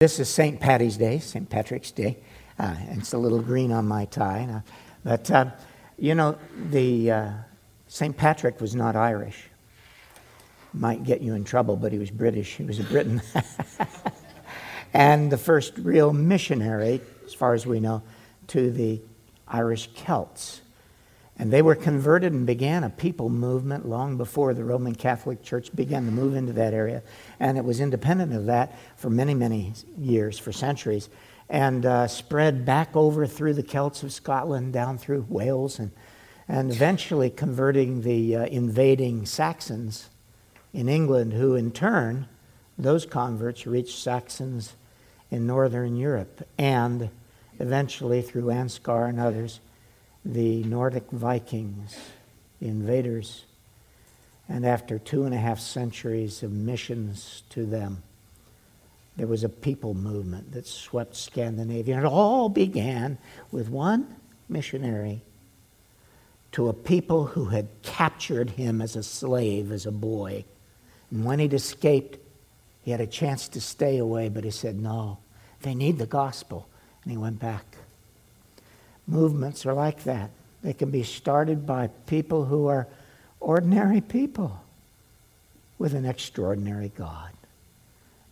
This is St. Patty's Day, St. Patrick's Day. Uh, it's a little green on my tie. Uh, but, uh, you know, the uh, St. Patrick was not Irish. Might get you in trouble, but he was British. He was a Briton. and the first real missionary, as far as we know, to the Irish Celts. And they were converted and began a people movement long before the Roman Catholic Church began to move into that area. And it was independent of that for many, many years, for centuries, and uh, spread back over through the Celts of Scotland, down through Wales, and, and eventually converting the uh, invading Saxons in England, who in turn, those converts reached Saxons in northern Europe, and eventually through Ansgar and others the Nordic Vikings, the invaders, and after two and a half centuries of missions to them, there was a people movement that swept Scandinavia. And it all began with one missionary to a people who had captured him as a slave, as a boy. And when he'd escaped, he had a chance to stay away, but he said, No, they need the gospel. And he went back. Movements are like that. They can be started by people who are ordinary people with an extraordinary God.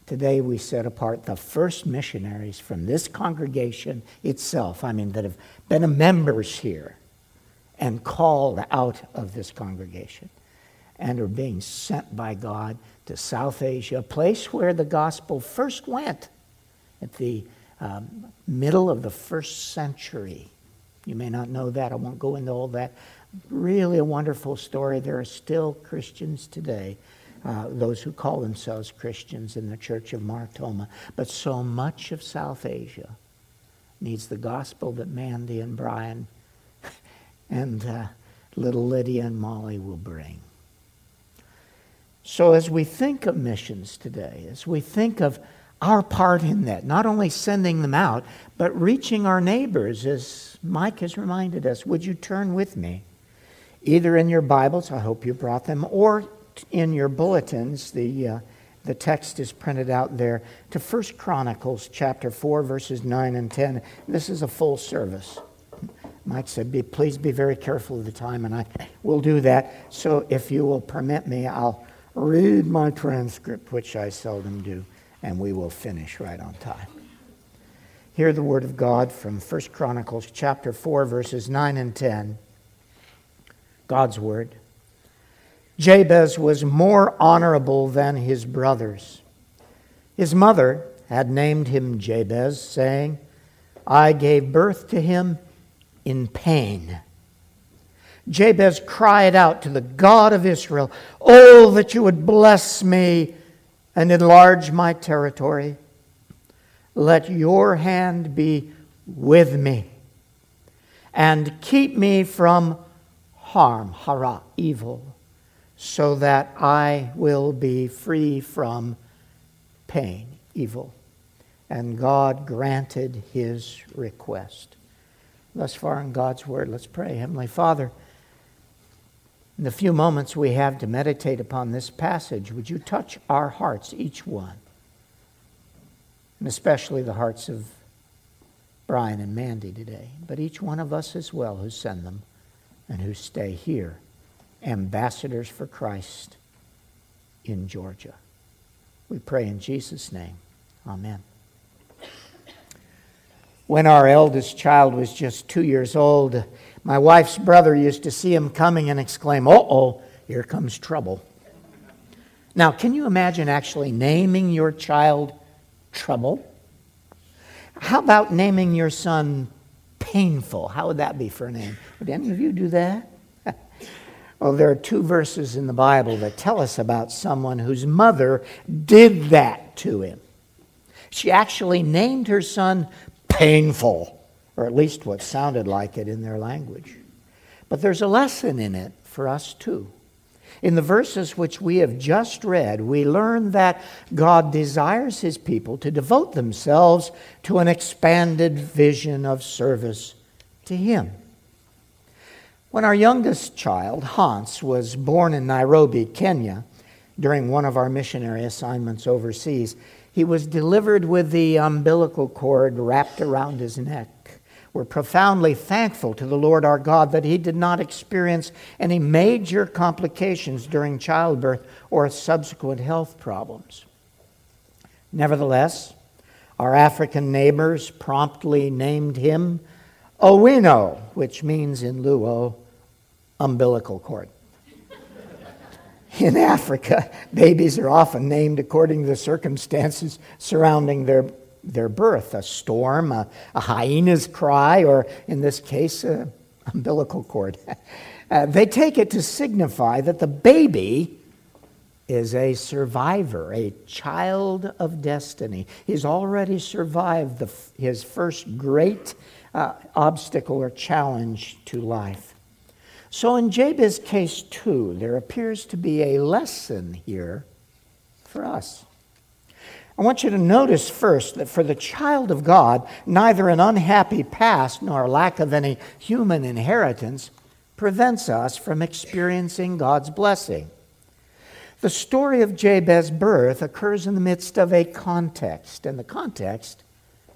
Today we set apart the first missionaries from this congregation itself, I mean, that have been members here and called out of this congregation and are being sent by God to South Asia, a place where the gospel first went at the um, middle of the first century. You may not know that. I won't go into all that. Really a wonderful story. There are still Christians today, uh, those who call themselves Christians in the Church of Mar Thoma. But so much of South Asia needs the gospel that Mandy and Brian and uh, little Lydia and Molly will bring. So, as we think of missions today, as we think of our part in that, not only sending them out, but reaching our neighbors, as Mike has reminded us. Would you turn with me? Either in your Bibles, I hope you brought them, or in your bulletins, the, uh, the text is printed out there, to 1 Chronicles chapter 4, verses 9 and 10. This is a full service. Mike said, be, please be very careful of the time, and I will do that. So if you will permit me, I'll read my transcript, which I seldom do and we will finish right on time. Hear the word of God from 1 Chronicles chapter 4 verses 9 and 10. God's word. Jabez was more honorable than his brothers. His mother had named him Jabez, saying, I gave birth to him in pain. Jabez cried out to the God of Israel, Oh, that you would bless me and enlarge my territory. Let your hand be with me and keep me from harm, hara, evil, so that I will be free from pain, evil. And God granted his request. Thus far in God's word, let's pray. Heavenly Father, in the few moments we have to meditate upon this passage, would you touch our hearts, each one, and especially the hearts of Brian and Mandy today, but each one of us as well who send them and who stay here, ambassadors for Christ in Georgia. We pray in Jesus' name. Amen. When our eldest child was just two years old, my wife's brother used to see him coming and exclaim, Uh oh, here comes trouble. Now, can you imagine actually naming your child Trouble? How about naming your son Painful? How would that be for a name? Would any of you do that? well, there are two verses in the Bible that tell us about someone whose mother did that to him. She actually named her son Painful or at least what sounded like it in their language. But there's a lesson in it for us too. In the verses which we have just read, we learn that God desires his people to devote themselves to an expanded vision of service to him. When our youngest child, Hans, was born in Nairobi, Kenya, during one of our missionary assignments overseas, He was delivered with the umbilical cord wrapped around his neck. We're profoundly thankful to the Lord our God that he did not experience any major complications during childbirth or subsequent health problems. Nevertheless, our African neighbors promptly named him Owino, which means in Luo, umbilical cord. In Africa, babies are often named according to the circumstances surrounding their, their birth a storm, a, a hyena's cry, or in this case, an umbilical cord. Uh, they take it to signify that the baby is a survivor, a child of destiny. He's already survived the, his first great uh, obstacle or challenge to life. So, in Jabez's case, too, there appears to be a lesson here for us. I want you to notice first that for the child of God, neither an unhappy past nor lack of any human inheritance prevents us from experiencing God's blessing. The story of Jabez's birth occurs in the midst of a context, and the context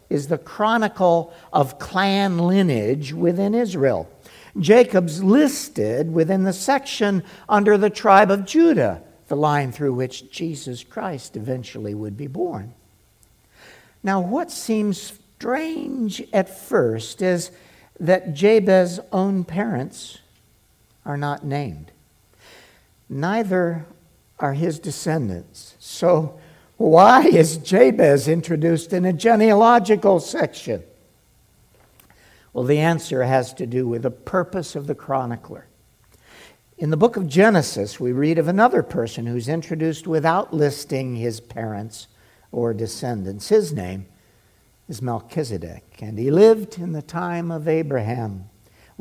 is the chronicle of clan lineage within Israel. Jabez's listed within the section under the tribe of Judah, the line through which Jesus Christ eventually would be born. Now, what seems strange at first is that Jabez's own parents are not named. Neither are his descendants. So, why is Jabez introduced in a genealogical section? Well, the answer has to do with the purpose of the chronicler. In the book of Genesis, we read of another person who's introduced without listing his parents or descendants. His name is Melchizedek, and he lived in the time of Abraham.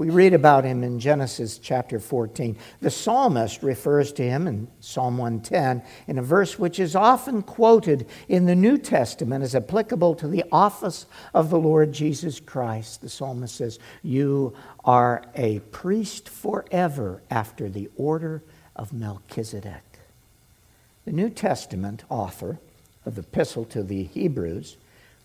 We read about him in Genesis chapter 14. The psalmist refers to him in Psalm 110 in a verse which is often quoted in the New Testament as applicable to the office of the Lord Jesus Christ. The psalmist says, You are a priest forever after the order of Melchizedek. The New Testament author of the Epistle to the Hebrews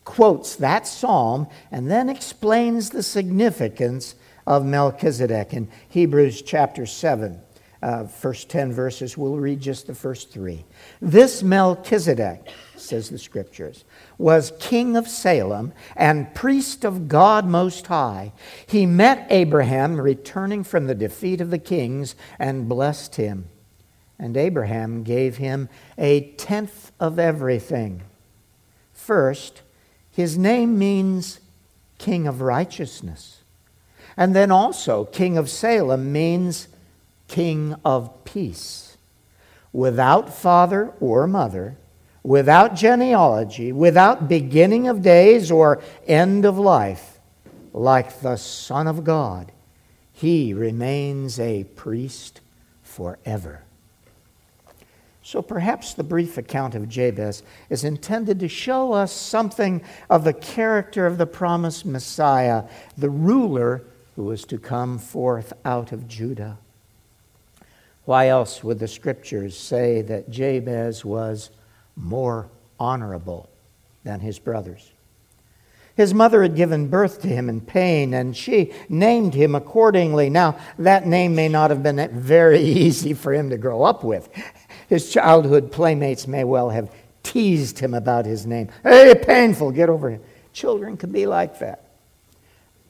quotes that psalm and then explains the significance of Melchizedek in Hebrews chapter 7. Uh, first 10 verses, we'll read just the first three. This Melchizedek, says the scriptures, was king of Salem and priest of God Most High. He met Abraham returning from the defeat of the kings and blessed him. And Abraham gave him a tenth of everything. First, his name means king of righteousness. And then also, King of Salem means King of Peace. Without father or mother, without genealogy, without beginning of days or end of life, like the Son of God, he remains a priest forever. So perhaps the brief account of Jabez is intended to show us something of the character of the promised Messiah, the ruler who was to come forth out of Judah. Why else would the scriptures say that Jabez was more honorable than his brothers? His mother had given birth to him in pain, and she named him accordingly. Now, that name may not have been very easy for him to grow up with. His childhood playmates may well have teased him about his name. Hey, painful, get over it. Children can be like that.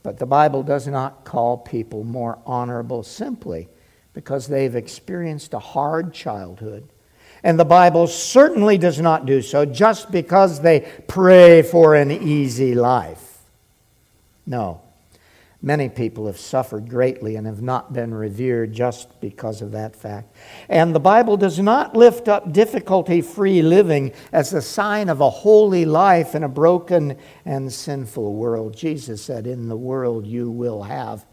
But the Bible does not call people more honorable simply because they've experienced a hard childhood. And the Bible certainly does not do so just because they pray for an easy life. No. Many people have suffered greatly and have not been revered just because of that fact. And the Bible does not lift up difficulty free living as a sign of a holy life in a broken and sinful world. Jesus said, In the world you will have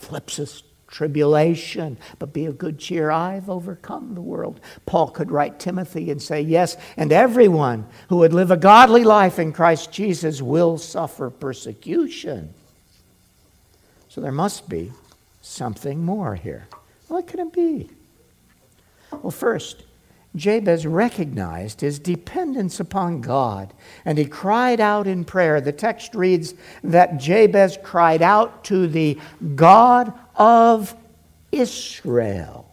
thlipsis, tribulation, but be of good cheer. I've overcome the world. Paul could write Timothy and say, Yes, and everyone who would live a godly life in Christ Jesus will suffer persecution. So there must be something more here. What could it be? Well, first, Jabez recognized his dependence upon God and he cried out in prayer. The text reads that Jabez cried out to the God of Israel.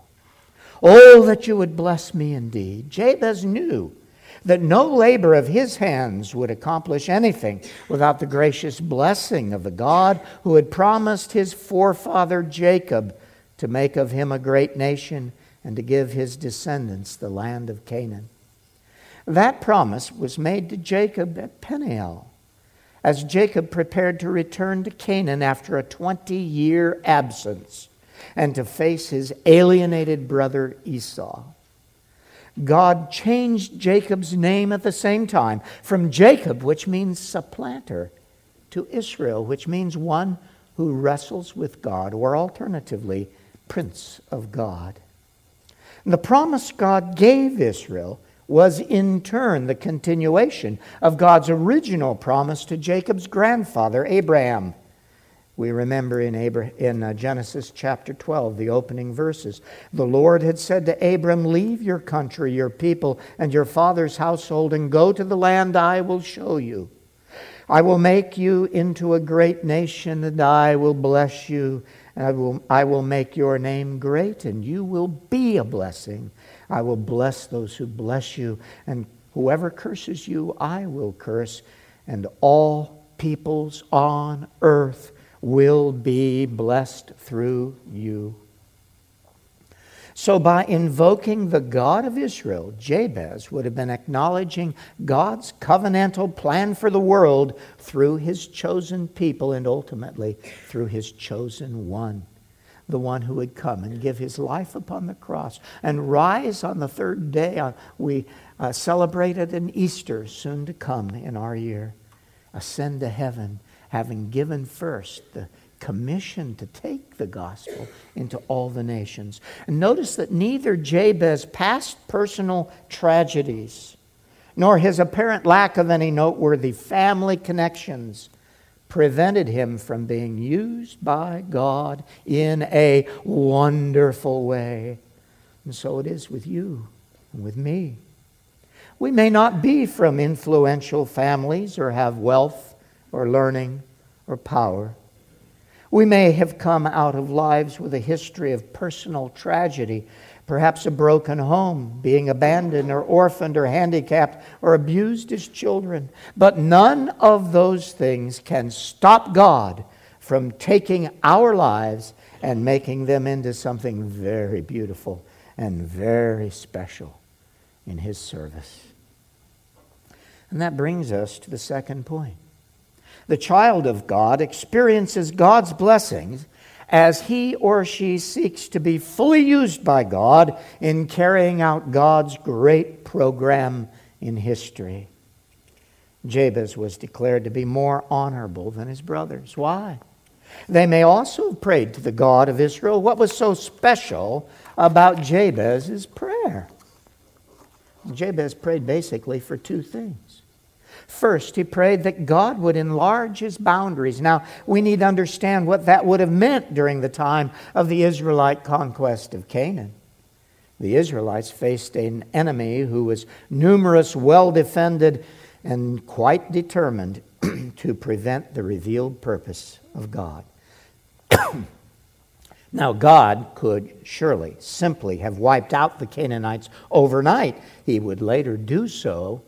Oh, that you would bless me indeed. Jabez knew that no labor of his hands would accomplish anything without the gracious blessing of the God who had promised his forefather Jacob to make of him a great nation and to give his descendants the land of Canaan. That promise was made to Jacob at Peniel as Jacob prepared to return to Canaan after a 20 year absence and to face his alienated brother Esau. God changed Jacob's name at the same time from Jacob, which means supplanter, to Israel, which means one who wrestles with God, or alternatively, Prince of God. And the promise God gave Israel was in turn the continuation of God's original promise to Jacob's grandfather, Abraham. We remember in, in uh, Genesis chapter 12, the opening verses. The Lord had said to Abram, Leave your country, your people, and your father's household, and go to the land I will show you. I will make you into a great nation, and I will bless you. And I will, I will make your name great, and you will be a blessing. I will bless those who bless you, and whoever curses you, I will curse, and all peoples on earth will be blessed through you. So, by invoking the God of Israel, Jabez would have been acknowledging God's covenantal plan for the world through his chosen people and ultimately through his chosen one, the one who would come and give his life upon the cross and rise on the third day. Uh, we uh, celebrated an Easter soon to come in our year, ascend to heaven having given first the commission to take the gospel into all the nations. And notice that neither Jabez's past personal tragedies nor his apparent lack of any noteworthy family connections prevented him from being used by God in a wonderful way. And so it is with you and with me. We may not be from influential families or have wealth or learning or power. We may have come out of lives with a history of personal tragedy, perhaps a broken home, being abandoned or orphaned or handicapped or abused as children. But none of those things can stop God from taking our lives and making them into something very beautiful and very special in His service. And that brings us to the second point the child of God experiences God's blessings as he or she seeks to be fully used by God in carrying out God's great program in history. Jabez was declared to be more honorable than his brothers. Why? They may also have prayed to the God of Israel. What was so special about Jabez's prayer? Jabez prayed basically for two things. First, he prayed that God would enlarge his boundaries. Now, we need to understand what that would have meant during the time of the Israelite conquest of Canaan. The Israelites faced an enemy who was numerous, well defended, and quite determined to prevent the revealed purpose of God. now, God could surely simply have wiped out the Canaanites overnight. He would later do so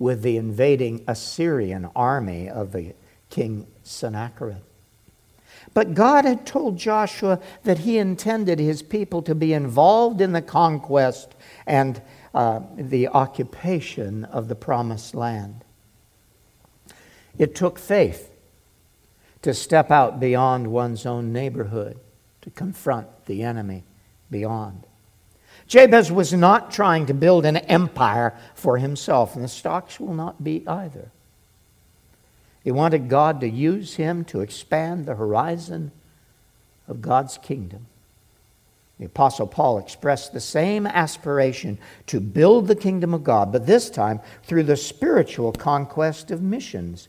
with the invading Assyrian army of the king Sennacherib. But God had told Joshua that he intended his people to be involved in the conquest and uh, the occupation of the promised land. It took faith to step out beyond one's own neighborhood, to confront the enemy beyond. Jabez was not trying to build an empire for himself, and the Stocks will not be either. He wanted God to use him to expand the horizon of God's kingdom. The Apostle Paul expressed the same aspiration to build the kingdom of God, but this time through the spiritual conquest of missions.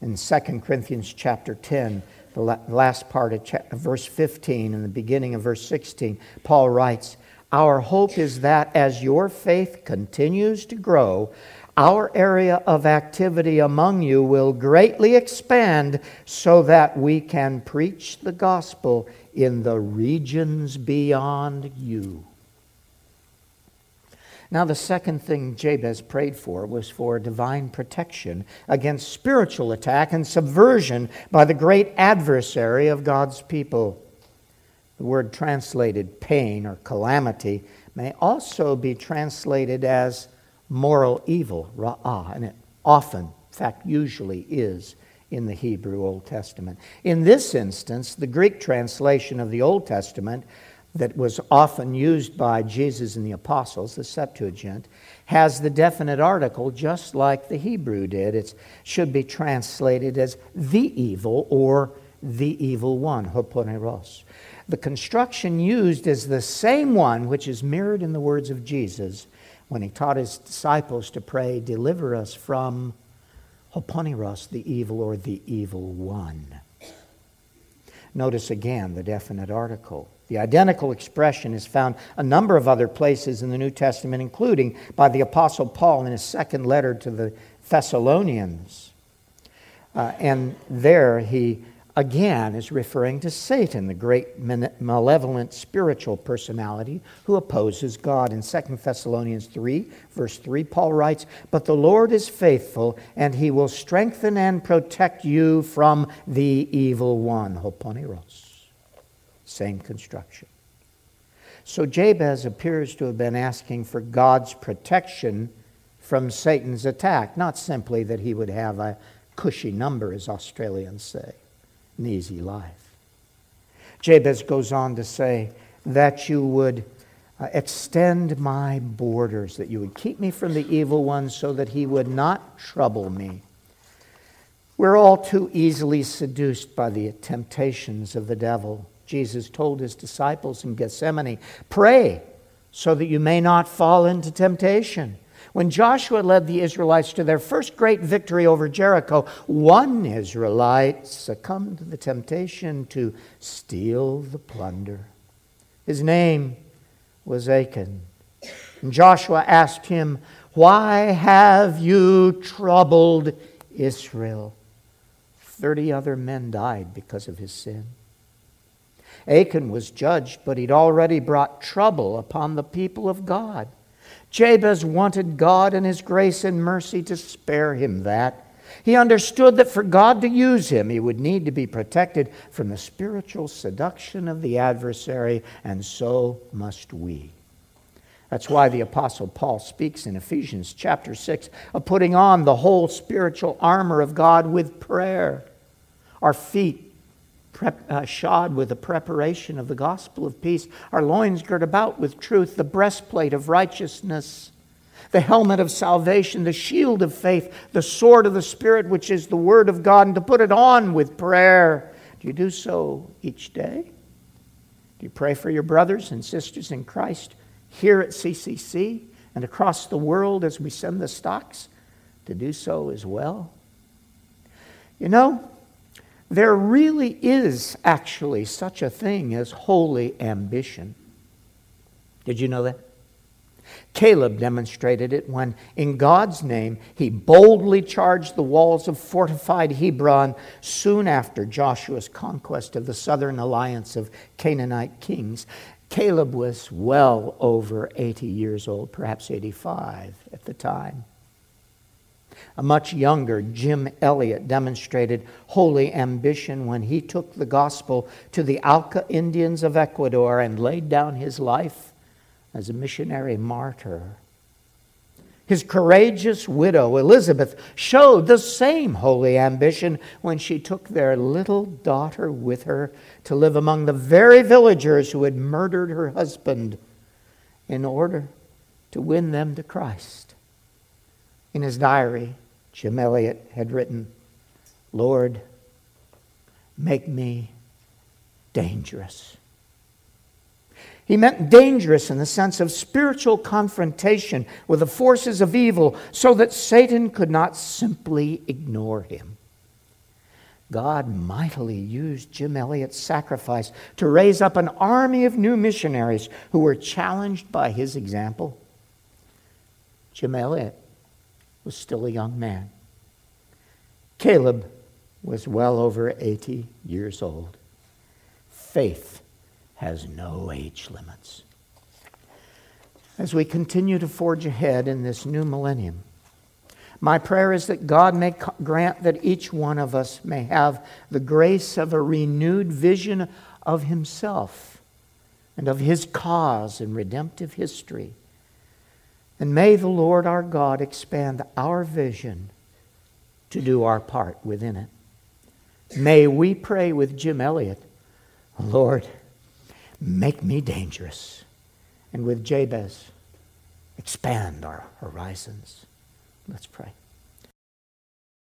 In 2 Corinthians chapter 10, the last part of verse 15 and the beginning of verse 16, Paul writes, our hope is that as your faith continues to grow, our area of activity among you will greatly expand so that we can preach the gospel in the regions beyond you. Now, the second thing Jabez prayed for was for divine protection against spiritual attack and subversion by the great adversary of God's people. The word translated pain or calamity may also be translated as moral evil, ra'ah, and it often, in fact, usually is in the Hebrew Old Testament. In this instance, the Greek translation of the Old Testament that was often used by Jesus and the apostles, the Septuagint, has the definite article just like the Hebrew did. It should be translated as the evil or the evil one, hoponeros. The construction used is the same one which is mirrored in the words of Jesus when he taught his disciples to pray, Deliver us from hoponeros, the evil or the evil one. Notice again the definite article. The identical expression is found a number of other places in the New Testament, including by the Apostle Paul in his second letter to the Thessalonians. Uh, and there he again is referring to Satan, the great malevolent spiritual personality who opposes God. In 2 Thessalonians 3, verse 3, Paul writes, But the Lord is faithful, and he will strengthen and protect you from the evil one. Hoponeros. Same construction. So Jabez appears to have been asking for God's protection from Satan's attack, not simply that he would have a cushy number, as Australians say an easy life. Jabez goes on to say that you would uh, extend my borders, that you would keep me from the evil one so that he would not trouble me. We're all too easily seduced by the temptations of the devil. Jesus told his disciples in Gethsemane, Pray so that you may not fall into temptation. When Joshua led the Israelites to their first great victory over Jericho, one Israelite succumbed to the temptation to steal the plunder. His name was Achan. And Joshua asked him, Why have you troubled Israel? Thirty other men died because of his sin. Achan was judged, but he'd already brought trouble upon the people of God. Jabez wanted God and His grace and mercy to spare him that. He understood that for God to use him, he would need to be protected from the spiritual seduction of the adversary, and so must we. That's why the Apostle Paul speaks in Ephesians chapter 6 of putting on the whole spiritual armor of God with prayer. Our feet prep, uh, shod with the preparation of the gospel of peace, our loins girt about with truth, the breastplate of righteousness, the helmet of salvation, the shield of faith, the sword of the Spirit, which is the word of God, and to put it on with prayer. Do you do so each day? Do you pray for your brothers and sisters in Christ here at CCC and across the world as we send the Stocks? To do so as well? You know, there really is actually such a thing as holy ambition. Did you know that? Caleb demonstrated it when, in God's name, he boldly charged the walls of fortified Hebron soon after Joshua's conquest of the southern alliance of Canaanite kings. Caleb was well over 80 years old, perhaps 85 at the time. A much younger Jim Elliot demonstrated holy ambition when he took the gospel to the Auca Indians of Ecuador and laid down his life as a missionary martyr. His courageous widow, Elizabeth, showed the same holy ambition when she took their little daughter with her to live among the very villagers who had murdered her husband in order to win them to Christ. In his diary, Jim Elliot had written, Lord, make me dangerous. He meant dangerous in the sense of spiritual confrontation with the forces of evil so that Satan could not simply ignore him. God mightily used Jim Elliot's sacrifice to raise up an army of new missionaries who were challenged by his example. Jim Elliot was still a young man. Caleb was well over 80 years old. Faith has no age limits. As we continue to forge ahead in this new millennium, my prayer is that God may grant that each one of us may have the grace of a renewed vision of Himself and of His cause in redemptive history. And may the Lord our God expand our vision to do our part within it. May we pray with Jim Elliot, Lord, make me dangerous. And with Jabez, expand our horizons. Let's pray.